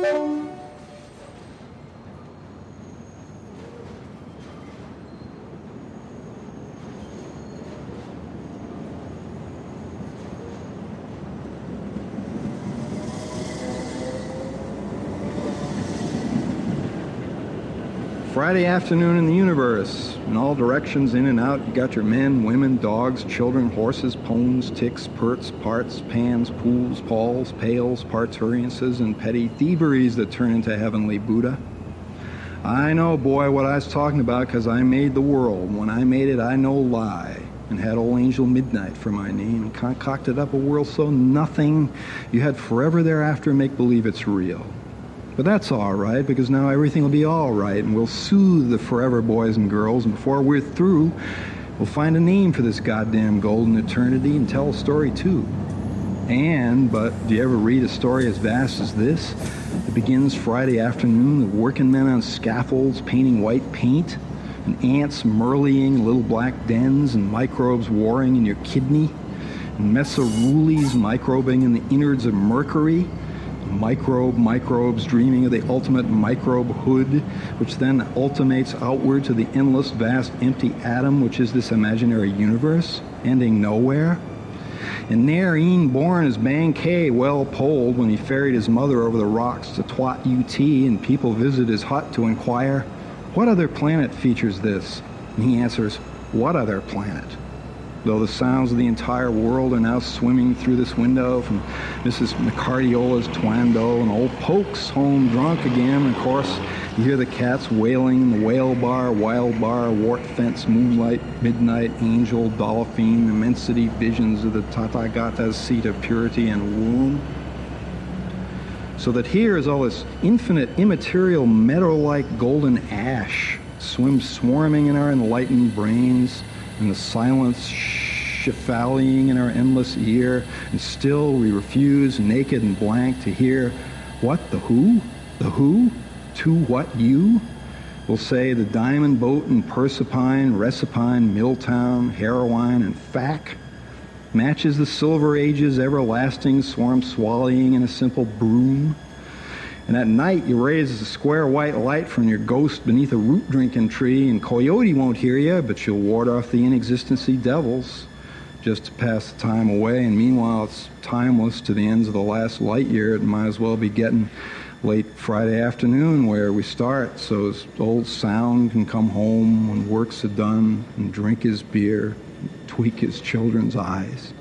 Música Friday afternoon in the universe. In all directions, in and out, you got your men, women, dogs, children, horses, pones, ticks, perts, parts, pans, pools, pauls, pails, parturiences, and petty thieveries that turn into heavenly Buddha. I know, boy, what I was talking about because I made the world. When I made it, I no lie. And had old Angel Midnight for my name and concocted up a world so nothing you had forever thereafter make believe it's real. But that's all right because now everything will be all right and we'll soothe the forever boys and girls. And before we're through, we'll find a name for this goddamn golden eternity and tell a story too. And, but do you ever read a story as vast as this? It begins Friday afternoon with working men on scaffolds painting white paint, and ants murleying little black dens, and microbes warring in your kidney, and mesorules microbing in the innards of mercury, microbe microbes dreaming of the ultimate microbe hood, which then ultimates outward to the endless, vast, empty atom, which is this imaginary universe, ending nowhere. And there, e'en born as K, well poled when he ferried his mother over the rocks to Twat UT, and people visit his hut to inquire, What other planet features this? And he answers, What other planet? Though the sounds of the entire world are now swimming through this window from Mrs. McCardiola's Twando and old Pokes home drunk again. And Of course, you hear the cats wailing in the whale bar, wild bar, wart fence, moonlight, midnight, angel, dolphin, immensity, visions of the Tathagata's seat of purity and womb. So that here is all this infinite, immaterial, meadow-like golden ash swims swarming in our enlightened brains and the silence shifallying in our endless ear, and still we refuse, naked and blank, to hear what, the who? The who? To what you? We'll say the diamond boat and Persipine, Recipine, Miltown, Heroine, and Fack matches the Silver Age's everlasting swarm swallowing in a simple broom. And at night, you raise a square white light from your ghost beneath a root drinking tree, and Coyote won't hear you, but you'll ward off the inexistency devils just to pass the time away. And meanwhile, it's timeless to the ends of the last light year. It might as well be getting late Friday afternoon where we start, so old sound can come home when works are done and drink his beer, tweak his children's eyes.